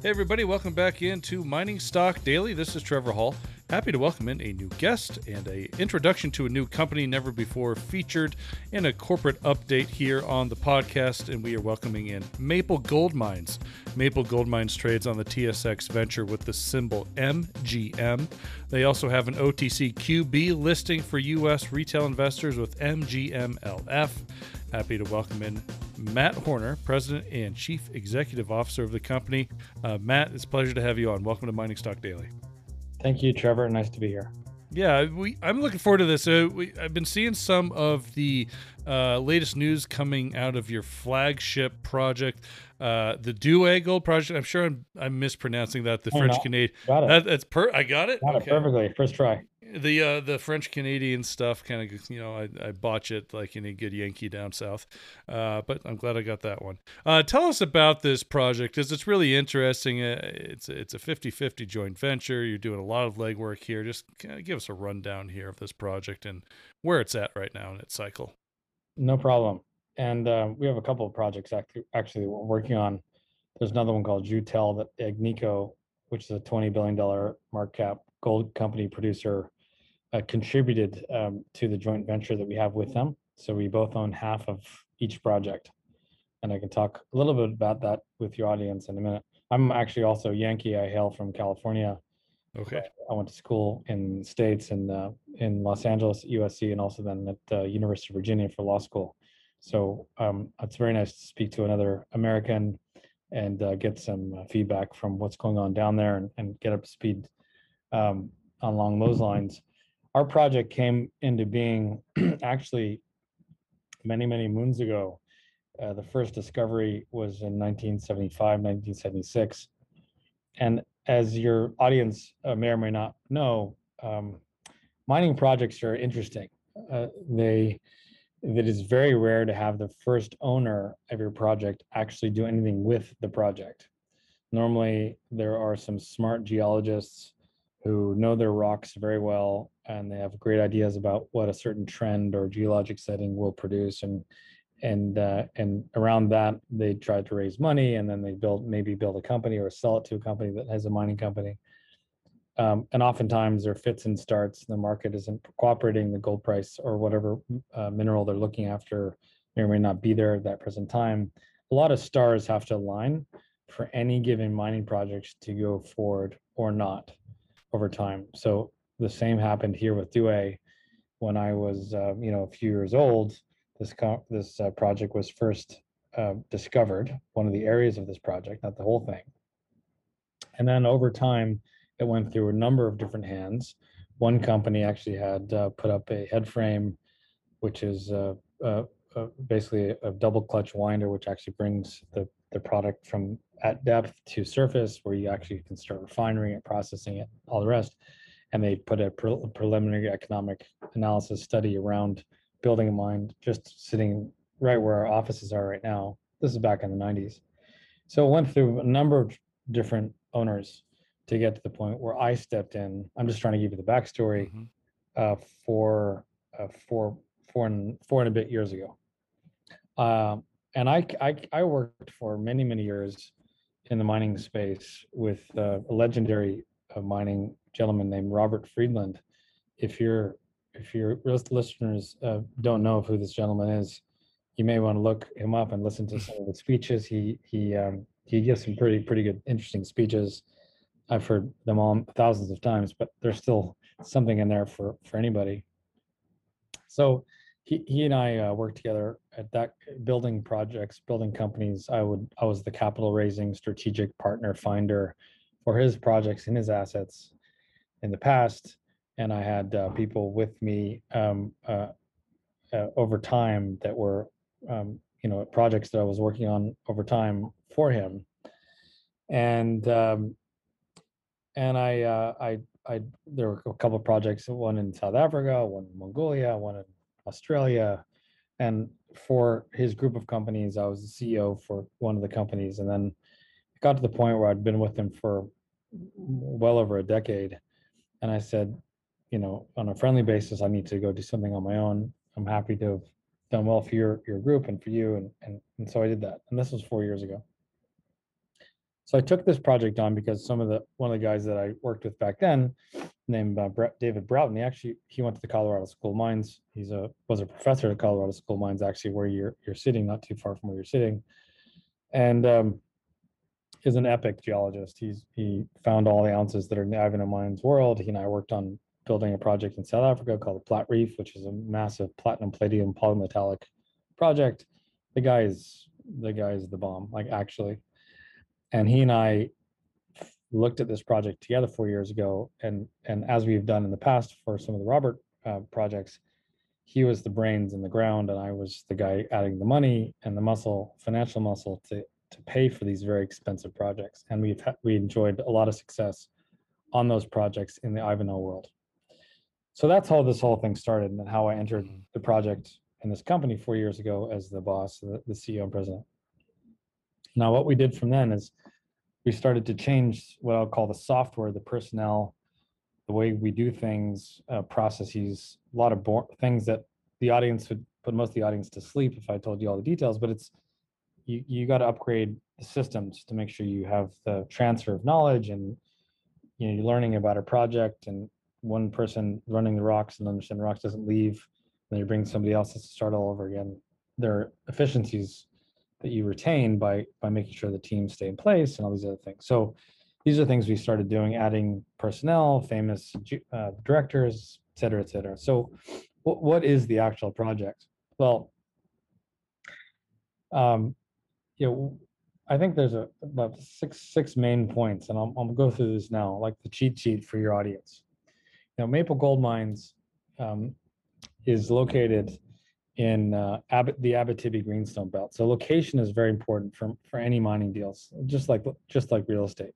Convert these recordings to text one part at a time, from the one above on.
Hey, everybody, welcome back into Mining Stock Daily. This is Trevor Hall. Happy to welcome in a new guest and a introduction to a new company never before featured in a corporate update here on the podcast. And we are welcoming in Maple Gold Mines. Maple Gold Mines trades on the TSX Venture with the symbol MGM. They also have an OTC QB listing for U.S. retail investors with MGMLF. Happy to welcome in Matt Hornor, President and Chief Executive Officer of the company. Uh, Matt, it's a pleasure to have you on. Welcome to Mining Stock Daily. Thank you, Trevor. Nice to be here. Yeah, we, I'm looking forward to this. Uh, we, I've been seeing some of the uh, latest news coming out of your flagship project, uh, the Douay Gold Project. I'm sure I'm, I'm mispronouncing that. The French Canadian. Got That, that's per. I got it. Got okay. it perfectly. First try the uh, the French Canadian stuff kind of you know I, I botch it like any good Yankee down south, uh, but I'm glad I got that one. Uh, tell us about this project because it's really interesting. Uh, it's it's a 50-50 joint venture. You're doing a lot of legwork here. Just give us a rundown here of this project and where it's at right now in its cycle. No problem. And uh, we have a couple of projects actually, actually we're working on. There's another one called Joutel that Agnico, which is a $20 billion market cap gold company producer uh, contributed um, to the joint venture that we have with them. So we both own half of each project. And I can talk a little bit about that with your audience in a minute. I'm actually also Yankee. I hail from California. Okay. I went to school in states and uh, in Los Angeles, USC, and also then at the uh, University of Virginia for law school. So um, it's very nice to speak to another American and uh, get some uh, feedback from what's going on down there and, and get up to speed um, along those lines our project came into being actually many, many moons ago. Uh, the first discovery was in 1975, 1976. And as your audience uh, may or may not know, um, mining projects are interesting. Uh, they it is very rare to have the first owner of your project actually do anything with the project. Normally, there are some smart geologists who know their rocks very well and they have great ideas about what a certain trend or geologic setting will produce and and uh, and around that they try to raise money and then they build maybe build a company or sell it to a company that has a mining company. Um, and oftentimes there are fits and starts. The market isn't cooperating the gold price or whatever uh, mineral they're looking after may or may not be there at that present time. A lot of stars have to align for any given mining projects to go forward or not over time so the same happened here with Douay. When I was, uh, you know, a few years old, this this uh, project was first uh, discovered. One of the areas of this project, not the whole thing. And then over time, it went through a number of different hands. One company actually had uh, put up a head frame, which is uh, uh, basically a double clutch winder, which actually brings the the product from at depth to surface, where you actually can start refining it, processing it, all the rest and they put a pre- preliminary economic analysis study around building a mine just sitting right where our offices are right now. This is back in the 90s. So it went through a number of different owners to get to the point where I stepped in. I'm just trying to give you the backstory mm-hmm. uh, for uh, four, four, and, four and a bit years ago. Uh, and I, I, I worked for many, many years in the mining space with uh, a legendary uh, mining gentleman named Robert Friedland. If your if your listeners uh, don't know who this gentleman is, you may want to look him up and listen to some of the speeches. He he um, he gives some pretty pretty good interesting speeches. I've heard them all thousands of times, but there's still something in there for for anybody. So he and I uh, worked together at that building projects, building companies. I would I was the capital raising strategic partner finder for his projects and his assets in the past, and I had uh, people with me um, uh, uh, over time that were, um, you know, projects that I was working on over time for him, and um, and I, uh, I, I, there were a couple projects, one in South Africa, one in Mongolia, one in Australia, and for his group of companies, I was the CEO for one of the companies, and then it got to the point where I'd been with him for well over a decade and I said, you know, on a friendly basis, I need to go do something on my own. I'm happy to have done well for your your group and for you, and and and so I did that. And this was four years ago. So I took this project on because some of the, one of the guys that I worked with back then, named uh, David Broughton, he actually, he went to the Colorado School of Mines. He's a, was a professor at Colorado School of Mines, actually where you're, you're sitting, not too far from where you're sitting. And um, is an epic geologist. He's, he found all the ounces that are in the Ivanhoe Mines world. He and I worked on building a project in South Africa called the Plat Reef, which is a massive platinum palladium polymetallic project. The guy is, the guy is the bomb, like actually. And he and I looked at this project together four years ago, and and as we've done in the past for some of the Robert uh, projects, he was the brains in the ground, and I was the guy adding the money and the muscle, financial muscle to to pay for these very expensive projects. And we've had, we enjoyed a lot of success on those projects in the Ivanhoe world. So that's how this whole thing started, and how I entered the project in this company four years ago as the boss, the, the CEO and president. Now, what we did from then is we started to change what I'll call the software, the personnel, the way we do things, uh, processes, a lot of bo- things that the audience would put most of the audience to sleep if I told you all the details, but it's you, you got to upgrade the systems to make sure you have the transfer of knowledge and you know you're learning about a project and one person running the rocks and understand the rocks doesn't leave then you bring somebody else to start all over again. Their efficiencies that you retain by by making sure the teams stay in place and all these other things. So these are things we started doing, adding personnel, famous uh, directors, et cetera, et cetera. So what, what is the actual project? Well, um, you know, I think there's a about six six main points, and I'll, I'll go through this now, like the cheat sheet for your audience. Know, Maple Gold Mines um, is located in uh, Abbott, the Abitibi Greenstone Belt. So location is very important for, for any mining deals, just like just like real estate.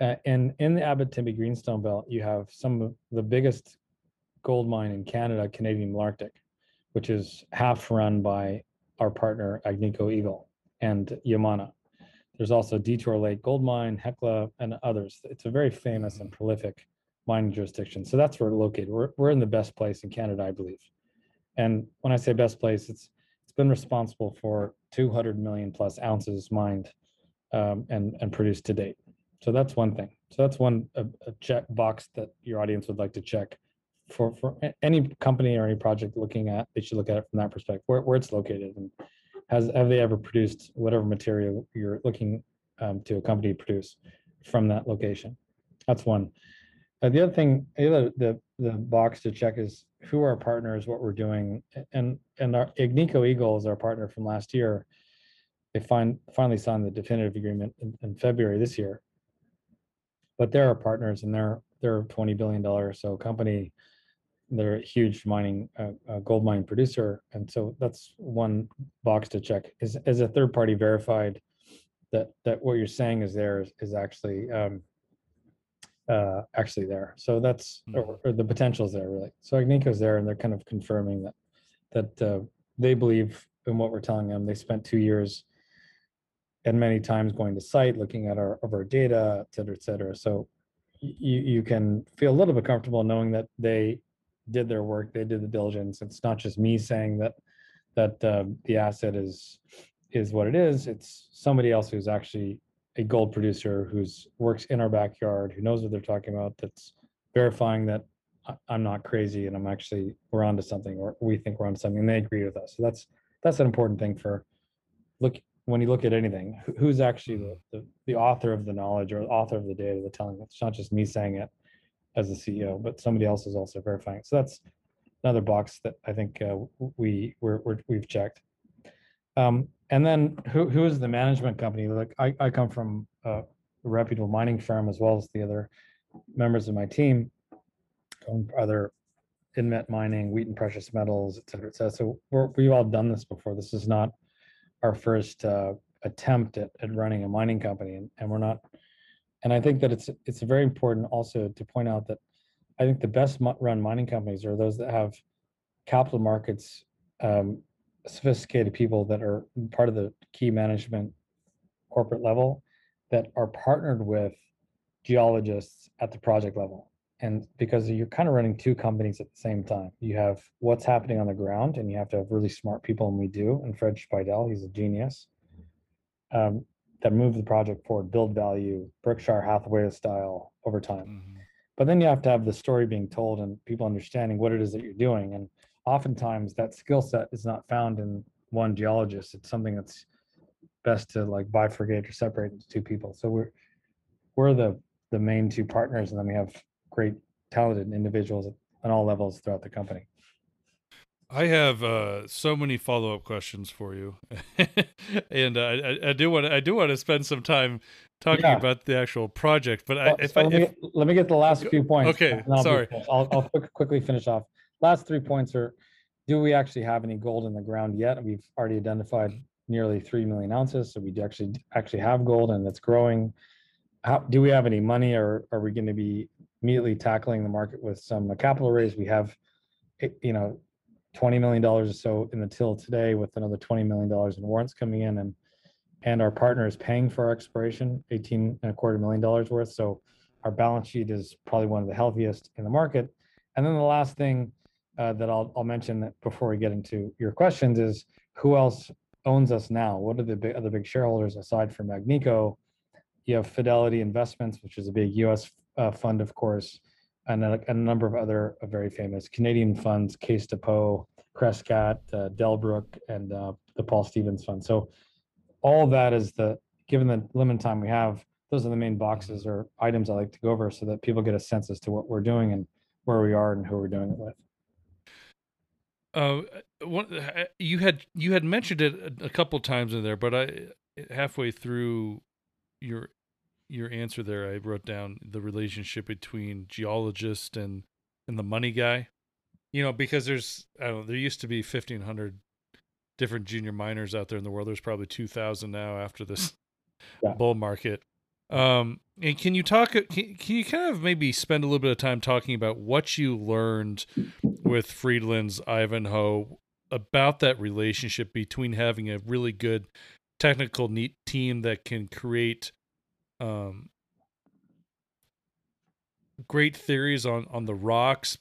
Uh, and in the Abitibi Greenstone Belt, you have some of the biggest gold mine in Canada, Canadian Malartic, which is half run by our partner Agnico Eagle and Yamana. There's also Detour Lake Gold Mine, Hecla, and others. It's a very famous and prolific mining jurisdiction. So that's where we're located. We're, we're in the best place in Canada, I believe. And when I say best place, it's it's been responsible for 200 million plus ounces mined um, and and produced to date. So that's one thing. So that's one a, a check box that your audience would like to check for for any company or any project looking at. They should look at it from that perspective, where where it's located and has have they ever produced whatever material you're looking um, to a company produce from that location. That's one. Uh, the other thing, the other the the box to check is who are our partners, what we're doing, and and our Agnico Eagle is our partner from last year. They find finally signed the definitive agreement in, in February this year. But they're our partners, and they're they're twenty billion dollar so company. They're a huge mining uh, uh, gold mine producer, and so that's one box to check. Is as a third party verified that that what you're saying is there is, is actually um, uh, actually there. So that's Hmm. or, or the potential is there really. So Agnico's there, and they're kind of confirming that that uh, they believe in what we're telling them. They spent two years and many times going to site, looking at our of our data, et cetera, et cetera. So you you can feel a little bit comfortable knowing that they did their work, they did the diligence. It's not just me saying that that uh, the asset is is what it is. It's somebody else who's actually a gold producer who's works in our backyard, who knows what they're talking about, that's verifying that I'm not crazy and I'm actually we're onto something, or we think we're onto something, and they agree with us. So that's that's an important thing for look when you look at anything. Who's actually the the, the author of the knowledge or the author of the data, the telling? It's not just me saying it as the CEO, but somebody else is also verifying. So that's another box that I think uh, we we're we've checked. Um, and then who who is the management company? Like I, I come from a reputable mining firm as well as the other members of my team, other Inmet Mining, Wheaton Precious Metals, et cetera, et cetera. So we're, we've all done this before. This is not our first uh, attempt at, at running a mining company, and, and we're not. And I think that it's it's very important also to point out that I think the best run mining companies are those that have capital markets um, sophisticated people that are part of the key management corporate level that are partnered with geologists at the project level. And because you're kind of running two companies at the same time, you have what's happening on the ground, and you have to have really smart people, and we do. And Fred Speidel, he's a genius. Um, that move the project forward, build value, Berkshire Hathaway style over time. Mhm. But then you have to have the story being told and people understanding what it is that you're doing. And oftentimes that skill set is not found in one geologist. It's something that's best to like bifurcate or separate into two people. So we're we're the the main two partners, and then we have great talented individuals on all levels throughout the company. I have uh, so many follow up questions for you, and uh, I, I do want I do want to spend some time talking Yeah. about the actual project. But I, if so I, let, me if, get, let me get the last few points. okay, I'll sorry. I'll, I'll quick, quickly finish off. Last three points are, do we actually have any gold in the ground yet? We've already identified nearly 3 million ounces. So we actually, actually have gold and it's growing. How, do we have any money or are we going to be immediately tackling the market with some capital raise? We have, eh, you know, $20 million or so in the till today with another $20 million in warrants coming in and and our partner is paying for our expiration 18 and a quarter million dollars worth. So our balance sheet is probably one of the healthiest in the market. And then the last thing uh, that I'll, I'll mention before we get into your questions is who else owns us now? What are the big, other big shareholders aside from Magnico? You have Fidelity Investments, which is a big US uh, fund, of course, and a, a number of other uh, very famous Canadian funds, Case Depot, Crescat, uh, Delbrook, and uh, the Paul Stevens Fund. So all that is the, given the limited time we have, those are the main boxes or items I like to go over so that people get a sense as to what we're doing and where we are and who we're doing it with. Uh, one, uh, you had you had mentioned it a, a couple times in there, but I halfway through your your answer there, I wrote down the relationship between geologist and and the money guy. You know, because there's I don't know, there used to be fifteen hundred different junior miners out there in the world. There's probably two thousand now after this Yeah. bull market. Um, and can you talk? Can, can you kind of maybe spend a little bit of time talking about what you learned with Friedland's Ivanhoe about that relationship between having a really good technical neat team that can create um, great theories on on the rocks,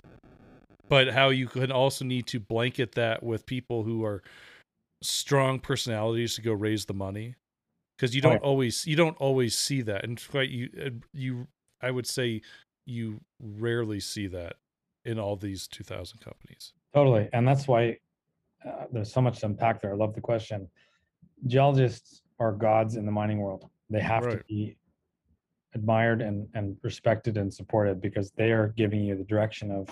but how you can also need to blanket that with people who are strong personalities to go raise the money because you don't Right. always you don't always see that and quite you uh, you I would say you rarely see that in all these 2000 companies. Totally. And that's why uh, there's so much to unpack there. I love the question. Geologists are gods in the mining world. They have to be admired and, and respected and supported because they are giving you the direction of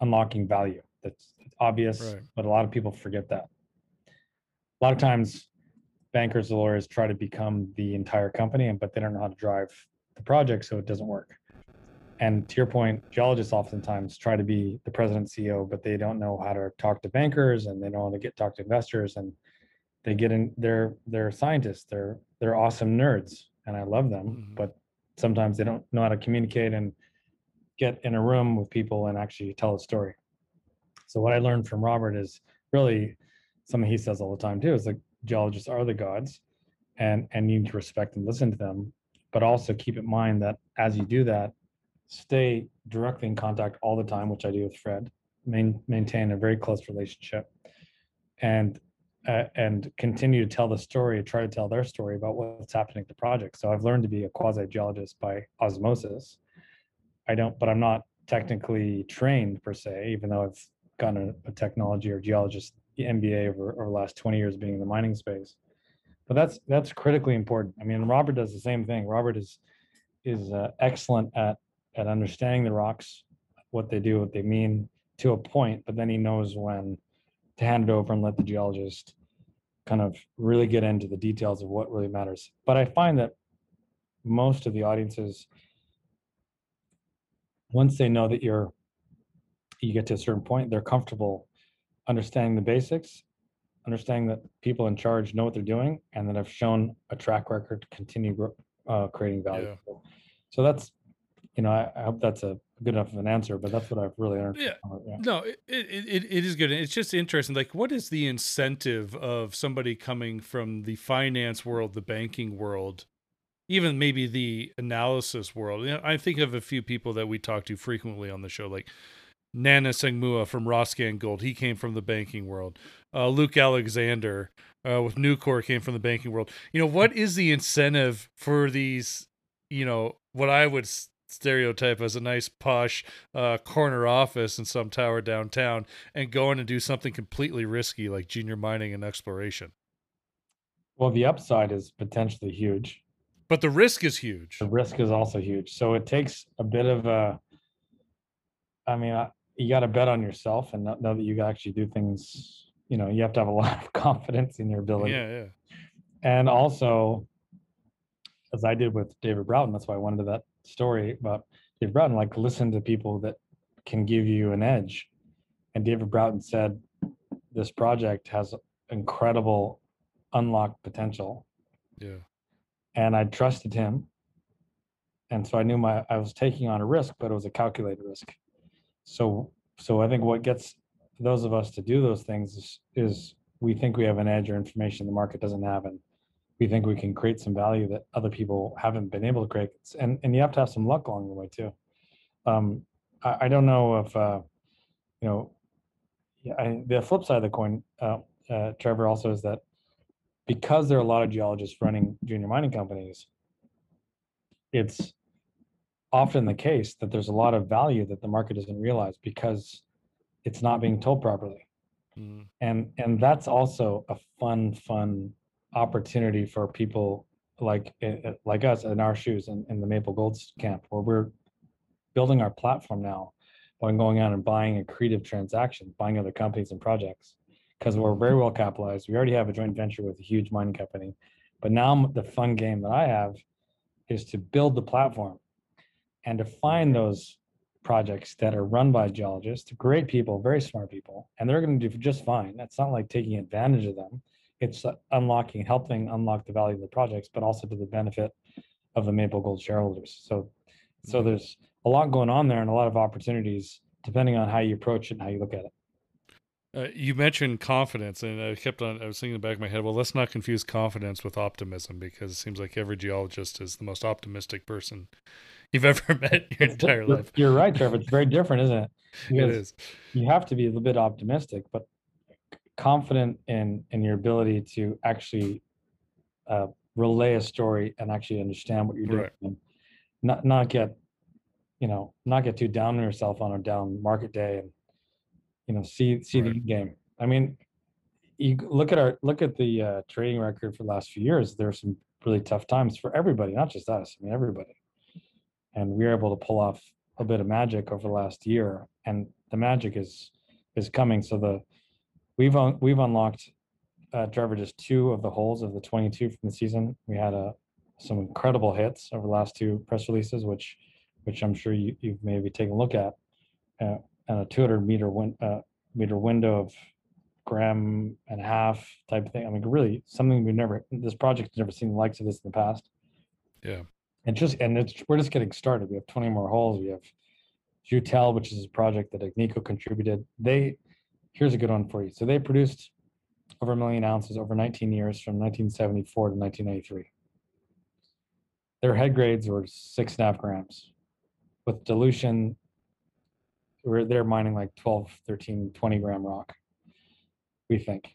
unlocking value. That's obvious, Right. but a lot of people forget that. A lot of times, bankers, lawyers try to become the entire company, and but they don't know how to drive the project, so it doesn't work. And to your point, geologists oftentimes try to be the president CEO, but they don't know how to talk to bankers and they don't want to get talk to investors and they get in they're they're scientists, they're they're awesome nerds and I love them, Mhm. but sometimes they don't know how to communicate and get in a room with people and actually tell a story. So what I learned from Robert is really something he says all the time too, is like geologists are the gods and and you need to respect and listen to them, but also keep in mind that as you do that, stay directly in contact all the time, which I do with Fred, main, maintain a very close relationship, and uh, and continue to tell the story, try to tell their story about what's happening at the project. So I've learned to be a quasi geologist by osmosis. I don't, but I'm not technically trained per se, even though I've gotten a, a technology or geologist MBA over, over the last 20 years being in the mining space. But that's that's critically important. I mean, Robert does the same thing. Robert is is uh, excellent at at understanding the rocks, what they do, what they mean to a point, but then he knows when to hand it over and let the geologist kind of really get into the details of what really matters. But I find that most of the audiences, once they know that you're, you get to a certain point, they're comfortable understanding the basics, understanding that people in charge know what they're doing, and that have shown a track record to continue uh, creating value. Yeah. So- So that's, you know, I, I hope that's a good enough of an answer, but that's what I've really learned. Yeah. yeah. No, it, it it it is good. It's just interesting. Like, what is the incentive of somebody coming from the finance world, the banking world, even maybe the analysis world? You know, I think of a few people that we talk to frequently on the show, like Nana Sangmuah from Roscan Gold. He came from the banking world. Uh, Luke Alexander uh, with Nucor came from the banking world. You know, what is the incentive for these, you know, what I would stereotype as a nice posh uh, corner office in some tower downtown and going and do something completely risky like junior mining and exploration? Well, the upside is potentially huge. But the risk is huge. The risk is also huge. So it takes a bit of a, I mean, you got to bet on yourself and know that you can actually do things. You know, you have to have a lot of confidence in your ability. Yeah, yeah. And also, as I did with David Broughton, that's why I wanted that story about David Broughton, like listen to people that can give you an edge. And David Broughton said, this project has incredible unlocked potential. Yeah. And I trusted him. And so I knew my I was taking on a risk, but it was a calculated risk. So so I think what gets those of us to do those things is, is we think we have an edge or information the market doesn't have and we think we can create some value that other people haven't been able to create. And and you have to have some luck along the way too. Um i, I don't know if uh you know I, the flip side of the coin uh, uh trevor also is that because there are a lot of geologists running junior mining companies it's often the case that there's a lot of value that the market doesn't realize because it's not being told properly. Mm. and and that's also a fun fun opportunity for people like eh, eh, like us in our shoes in, in the maple Golds camp where we're building our platform now by going out and buying accretive transactions buying other companies and projects. Because we're very well capitalized. We already have a joint venture with a huge mining company. But now the fun game that i have is to build the platform and to find those projects that are run by geologists, great people, very smart people, and they're going to do just fine. That's not like taking advantage of them. It's uh, unlocking, helping unlock the value of the projects, but also to the benefit of the Maple Gold shareholders. So, so mm-hmm. there's a lot going on there and a lot of opportunities depending on how you approach it and how you look at it. Uh, you mentioned confidence, and I kept on. I was thinking in the back of my head. Well, let's not confuse confidence with optimism, because it seems like every geologist is the most optimistic person you've ever met in your entire life. You're right, Trevor. It's very different, isn't it? Because it is. You have to be a little bit optimistic, but confident in in your ability to actually uh, relay a story and actually understand what you're doing, right. and not not get you know not get too down on yourself on a down market day and you know see see right. the game. I mean, you look at our look at the uh, trading record for the last few years. There's some really tough times for everybody, not just us. I mean, everybody and we were able to pull off a bit of magic over the last year and the magic is is coming so the we've un, we've unlocked uh, Trevor just two of the holes of the 22 from the season we had a uh, some incredible hits over the last two press releases which which I'm sure you, you've maybe taken a look at uh, and a 200 meter win, uh, meter window of gram and a half type of thing I mean really something we've never this project's never seen the likes of this in the past yeah and just and it's we're just getting started. We have 20 more holes. We have Joutel, which is a project that Agnico contributed. They here's a good one for you. So they produced over a million ounces over 19 years from 1974 to 1993. Their head grades were six and a half grams. With dilution, we're they're mining like 12, 13, 20 gram rock, we think.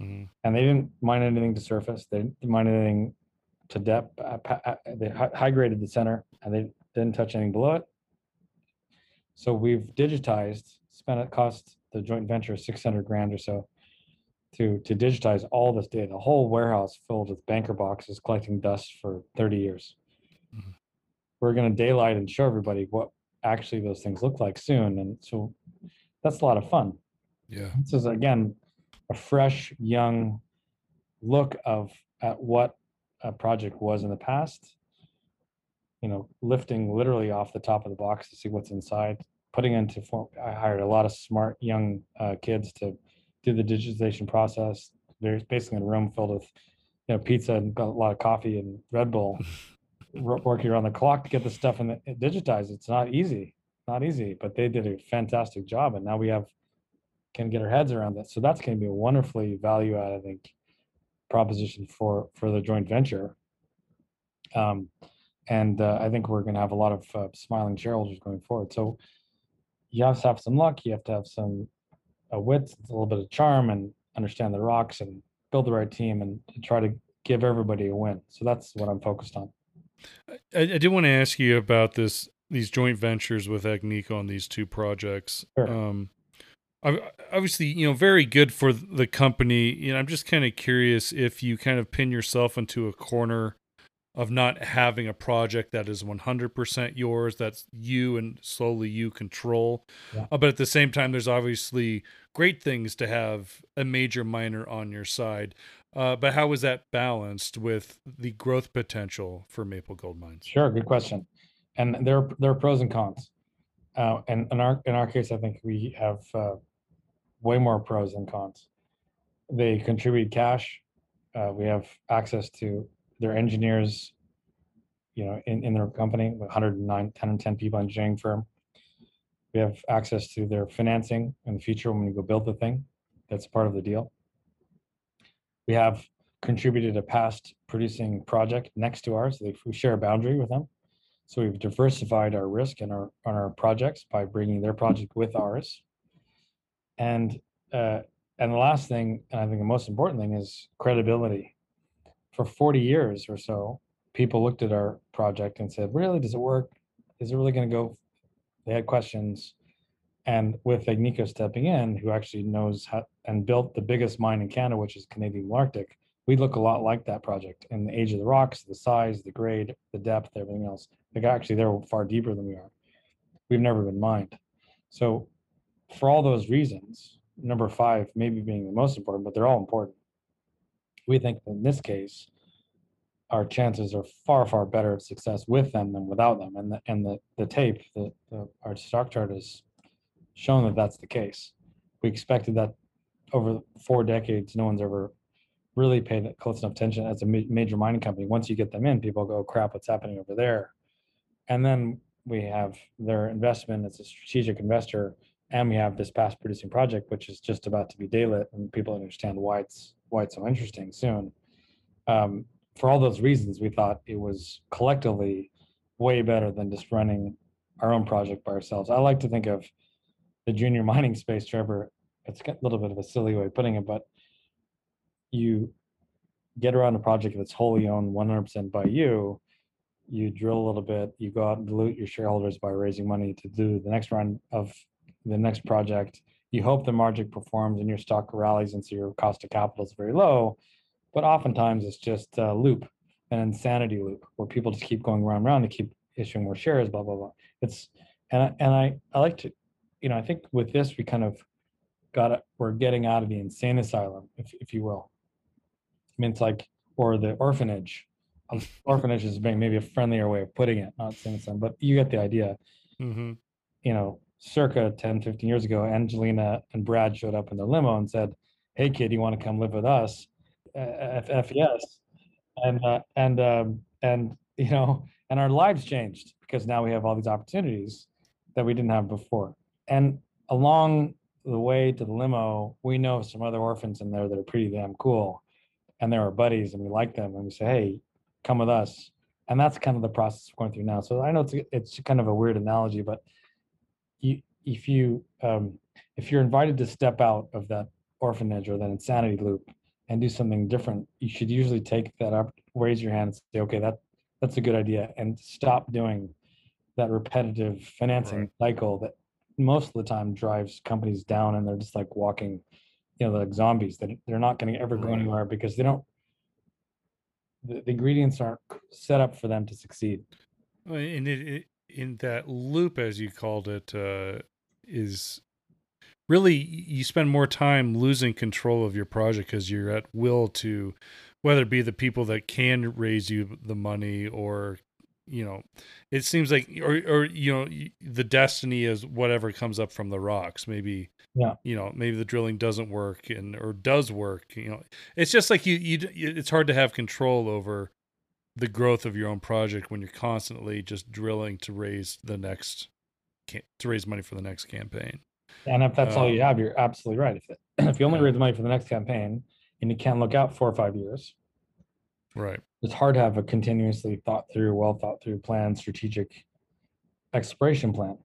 Mm-hmm. And they didn't mine anything to surface. They didn't mine anything to depth. Uh, uh, they high graded the center and they didn't touch anything below it. So we've digitized, spent it cost the joint venture 600 grand or so to to digitize all this data. A whole warehouse filled with banker boxes collecting dust for 30 years. Mm-hmm. We're going to daylight and show everybody what actually those things look like soon, and so that's a lot of fun. Yeah, this is again a fresh, young look of at what a project was in the past. You know, lifting literally off the top of the box to see what's inside, putting into form. I hired a lot of smart young uh, kids to do the digitization process. There's basically a room filled with, you know, pizza and a lot of coffee and Red Bull, working around the clock to get the stuff in the, digitized. It's not easy, not easy, but they did a fantastic job, and now we have can get our heads around that. So that's going to be a wonderfully value add, I think, proposition for for the joint venture. Um, and uh, I think we're going to have a lot of uh, smiling shareholders going forward. So, you have to have some luck. You have to have some a wit, a little bit of charm, and understand the rocks and build the right team and try to give everybody a win. So that's what I'm focused on. I, I did want to ask you about this these joint ventures with Agnico on these two projects. Sure. Um, obviously, you know, very good for the company. You know, I'm just kind of curious if you kind of pin yourself into a corner of not having a project that is 100% yours that's you and solely you control. Yeah. uh, but at the same time there's obviously great things to have a major miner on your side. Uh, but how is that balanced with the growth potential for maple gold mines? Sure good question. And there there are pros and cons. Uh, and in our in our case i think we have uh, way more pros than cons. They contribute cash. Uh, we have access to their engineers, you know, in, in their company, 109, 10 and 10 people engineering firm. We have access to their financing in the future when we go build the thing. That's part of the deal. We have contributed a past producing project next to ours. we share a boundary with them. So we've diversified our risk and our on our projects by bringing their project with ours. And uh, and the last thing, and I think the most important thing is credibility for 40 years or so, people looked at our project and said, really, does it work? Is it really going to go? They had questions. And with Agnico stepping in, who actually knows how and built the biggest mine in Canada, which is Canadian Malartic, we look a lot like that project in the age of the rocks, the size, the grade, the depth, everything else. Like actually, they're far deeper than we are. We've never been mined. So, for all those reasons, number five maybe being the most important, but they're all important we think in this case, our chances are far, far better of success with them than without them. And the, and the, the tape, the, the, our stock chart has shown that that's the case. We expected that over four decades, no one's ever really paid close enough attention as a major mining company. Once you get them in, people go, oh, crap, what's happening over there? And then we have their investment as a strategic investor, and we have this past producing project, which is just about to be daylit, and people understand why it's why it's so interesting soon. Um, for all those reasons, we thought it was collectively way better than just running our own project by ourselves. I like to think of the junior mining space, Trevor. It's a little bit of a silly way of putting it, but you get around a project that's wholly owned 100% by you. You drill a little bit, you go out and dilute your shareholders by raising money to do the next round of the next project you hope the margin performs and your stock rallies and so your cost of capital is very low. But oftentimes it's just a loop, an insanity loop where people just keep going round and round to keep issuing more shares, blah, blah, blah. It's, and I, and I, I like to, you know, I think with this, we kind of got it, we're getting out of the insane asylum, if, if you will. I mean, it's like, or the orphanage. Orphanage is maybe a friendlier way of putting it, not saying but you get the idea. Mm-hmm. You know, circa 10, 15 years ago, Angelina and Brad showed up in their limo and said, Hey kid, you want to come live with us? F, F yes. And, uh, and, um, and, you know, and our lives changed because now we have all these opportunities that we didn't have before. And along the way to the limo, we know some other orphans in there that are pretty damn cool. And they're our buddies and we like them. And we say, Hey, come with us. And that's kind of the process we're going through now. So I know it's, it's kind of a weird analogy, but you, if you um, if you're invited to step out of that orphanage or that insanity loop and do something different, you should usually take that up, raise your hand, and say, okay, that that's a good idea, and stop doing that repetitive financing right. cycle that most of the time drives companies down, and they're just like walking, you know, like zombies. That they're not going to ever go anywhere because they don't. The, the ingredients aren't set up for them to succeed. And it, it in that loop, as you called it, uh, is really you spend more time losing control of your project because you're at will to whether it be the people that can raise you the money or you know it seems like or or you know the destiny is whatever comes up from the rocks. Maybe yeah. you know maybe the drilling doesn't work and or does work you know. It's just like you you it's hard to have control over the growth of your own project when you're constantly just drilling to raise the next to raise money for the next campaign. And if that's um, all you um, have, you're absolutely right. If it, if you only raise money for the next campaign and you can't look out four or five years, right? It's hard to have a continuously thought through, well thought through plan, strategic exploration plan.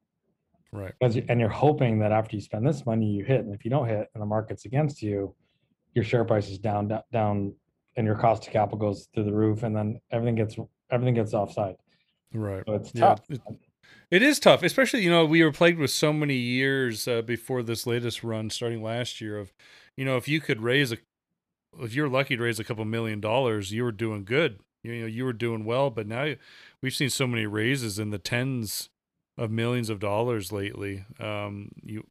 Right. Because and you're hoping that after you spend this money, you hit, and if you don't hit, and the market's against you, your share price is down, down, down, and your cost of capital goes through the roof, and then everything gets everything gets offside. Right. So it's Yeah, tough. it- It is tough, especially you know we were plagued with so many years uh, before this latest run, starting last year. Of you know if you could raise a, if you're lucky to raise a couple million dollars, you were doing good. You know you were doing well, but now we've seen so many raises in the tens of millions of dollars lately. Um, you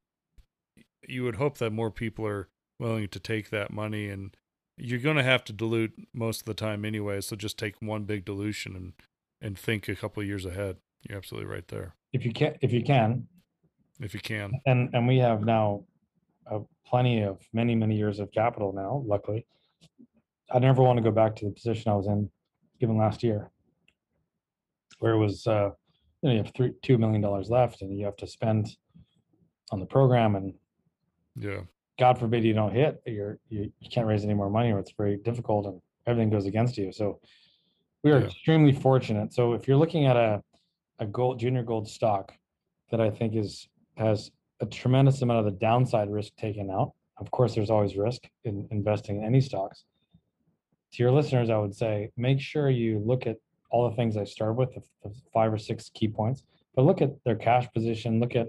you would hope that more people are willing to take that money, and you're going to have to dilute most of the time anyway. So just take one big dilution and and think a couple of years ahead. You're absolutely right there If you can, if you can, if you can. and and we have now uh, plenty of many many years of capital now. Luckily, I never want to go back to the position I was in, given last year, where it was uh, you, know, you have three two million dollars left, and you have to spend on the program, and Yeah. God forbid you don't hit, you're you, you can't raise any more money, or it's very difficult, and everything goes against you. So we are Yeah. extremely fortunate. So if you're looking at a a gold junior gold stock that I think is has a tremendous amount of the downside risk taken out. Of course, there's always risk in investing in any stocks. To your listeners, I would say make sure you look at all the things I started with, the, the five or six key points, but look at their cash position, look at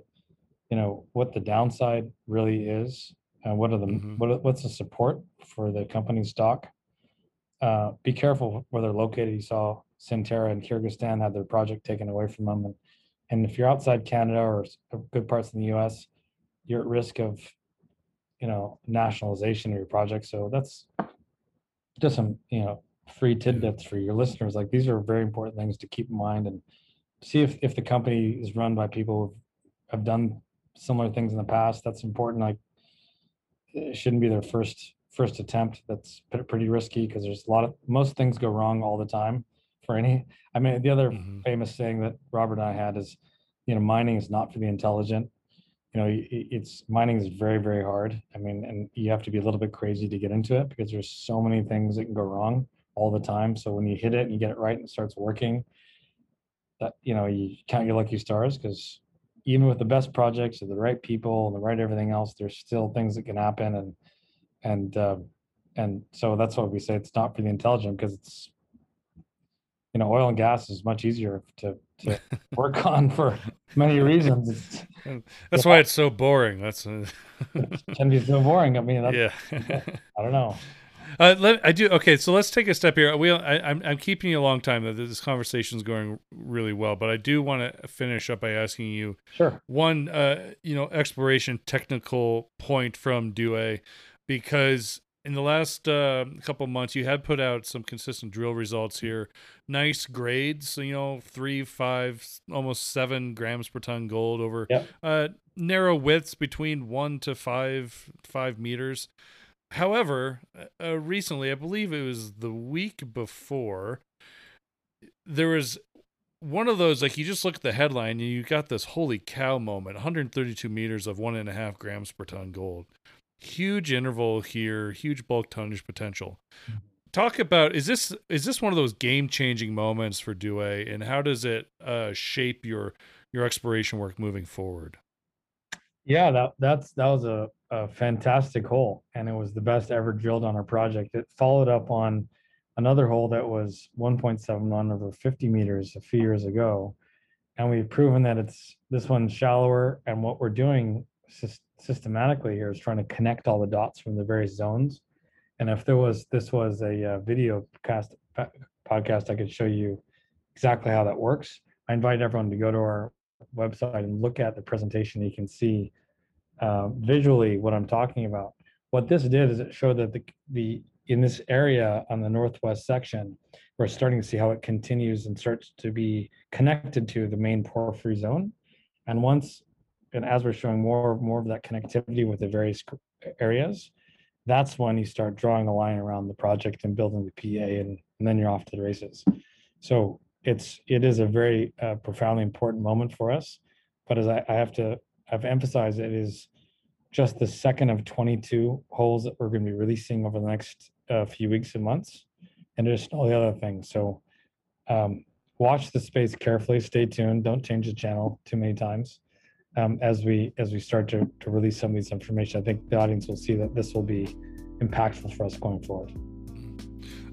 you know what the downside really is, and what are the Mhm. what what's the support for the company's stock. Uh, be careful where they're located. You saw Centerra and Kyrgyzstan had their project taken away from them, and and if you're outside Canada or or good parts in the US, you're at risk of, you know, nationalization of your project. So that's just some, you know, free tidbits for your listeners. Like these are very important things to keep in mind and see if, if the company is run by people who have done similar things in the past. That's important. Like it shouldn't be their first first attempt. That's pretty risky because there's a lot of most things go wrong all the time for any. I mean, the other Mhm. famous saying that Robert and I had is, you know, mining is not for the intelligent. You know, it's mining is very, very hard. I mean, and you have to be a little bit crazy to get into it because there's so many things that can go wrong all the time. So when you hit it and you get it right and it starts working, that you know, you count your lucky stars because even with the best projects or the right people and the right everything else, there's still things that can happen and and um, and so that's why we say it's not for the intelligent because it's you know oil and gas is much easier to to work on for many reasons. It's, That's why it's so boring. That's uh, it can be so boring. I mean, that's, yeah. I don't know. Uh, let, I do okay. So let's take a step here. We, I, I'm, I'm keeping you a long time. That This conversation is going really well, but I do want to finish up by asking you Sure. one, uh, you know, exploration technical point from Douay, because in the last uh, couple months you had put out some consistent drill results here. Nice grades, you know, three, five, almost seven grams per ton gold over Yep. uh, narrow widths between one to five five meters. However, uh, recently, I believe it was the week before, there was one of those like you just look at the headline and you got this holy cow moment 132 meters of one and a half grams per ton gold. Huge interval here huge bulk tonnage potential. Talk about is this is this one of those game changing moments for Douay and how does it uh, shape your your exploration work moving forward Yeah, that that's that was a, a fantastic hole, and it was the best ever drilled on our project. It followed up on another hole that was 1.71 over 50 meters a few years ago, and we've proven that it's this one's shallower. And what we're doing sys- systematically here is trying to connect all the dots from the various zones. And if there was this was a uh, video cast podcast, I could show you exactly how that works. I invite everyone to go to our website and look at the presentation. You can see uh, visually what I'm talking about. What this did is it showed that the the in this area on the northwest section, we're starting to see how it continues and starts to be connected to the main porphyry zone. And once, and as we're showing more more of that connectivity with the various areas, that's when you start drawing a line around the project and building the PA, and, and then you're off to the races. So it's it is a very uh, profoundly important moment for us. But as I, I have to I've emphasized, it is just the second of 22 holes that we're going to be releasing over the next uh, few weeks and months, and there's all the other things. So um, watch the space carefully. Stay tuned. Don't change the channel too many times. um, as we as we start to, to release some of these information. I think the audience will see that this will be impactful for us going forward.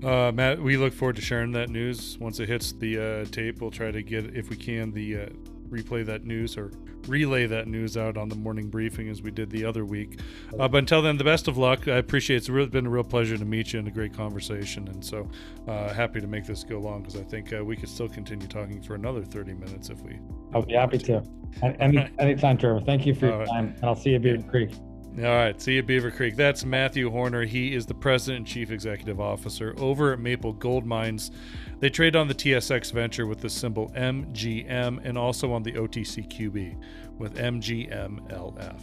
Uh, Matt, we look forward to sharing that news once it hits the uh, tape. We'll try to get, if we can, the uh, replay that news or relay that news out on the morning briefing as we did the other week. Uh, but until then, the best of luck. I appreciate it's really been a real pleasure to meet you and a great conversation. And so uh, happy to make this go long because I think uh, we could still continue talking for another 30 minutes if we. I'll be happy to. Any, anytime, Trevor. Thank you for your time. And I'll see you at Beaver Creek. All right, see you, Beaver Creek. That's Matthew Hornor. He is the president and chief executive officer over at Maple Gold Mines. They trade on the TSX Venture with the symbol MGM and also on the OTCQB with MGMLF.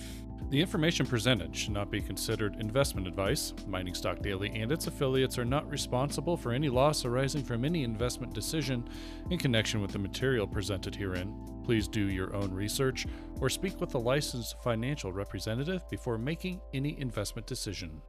The information presented should not be considered investment advice. Mining Stock Daily and its affiliates are not responsible for any loss arising from any investment decision in connection with the material presented herein. Please do your own research or speak with a licensed financial representative before making any investment decision.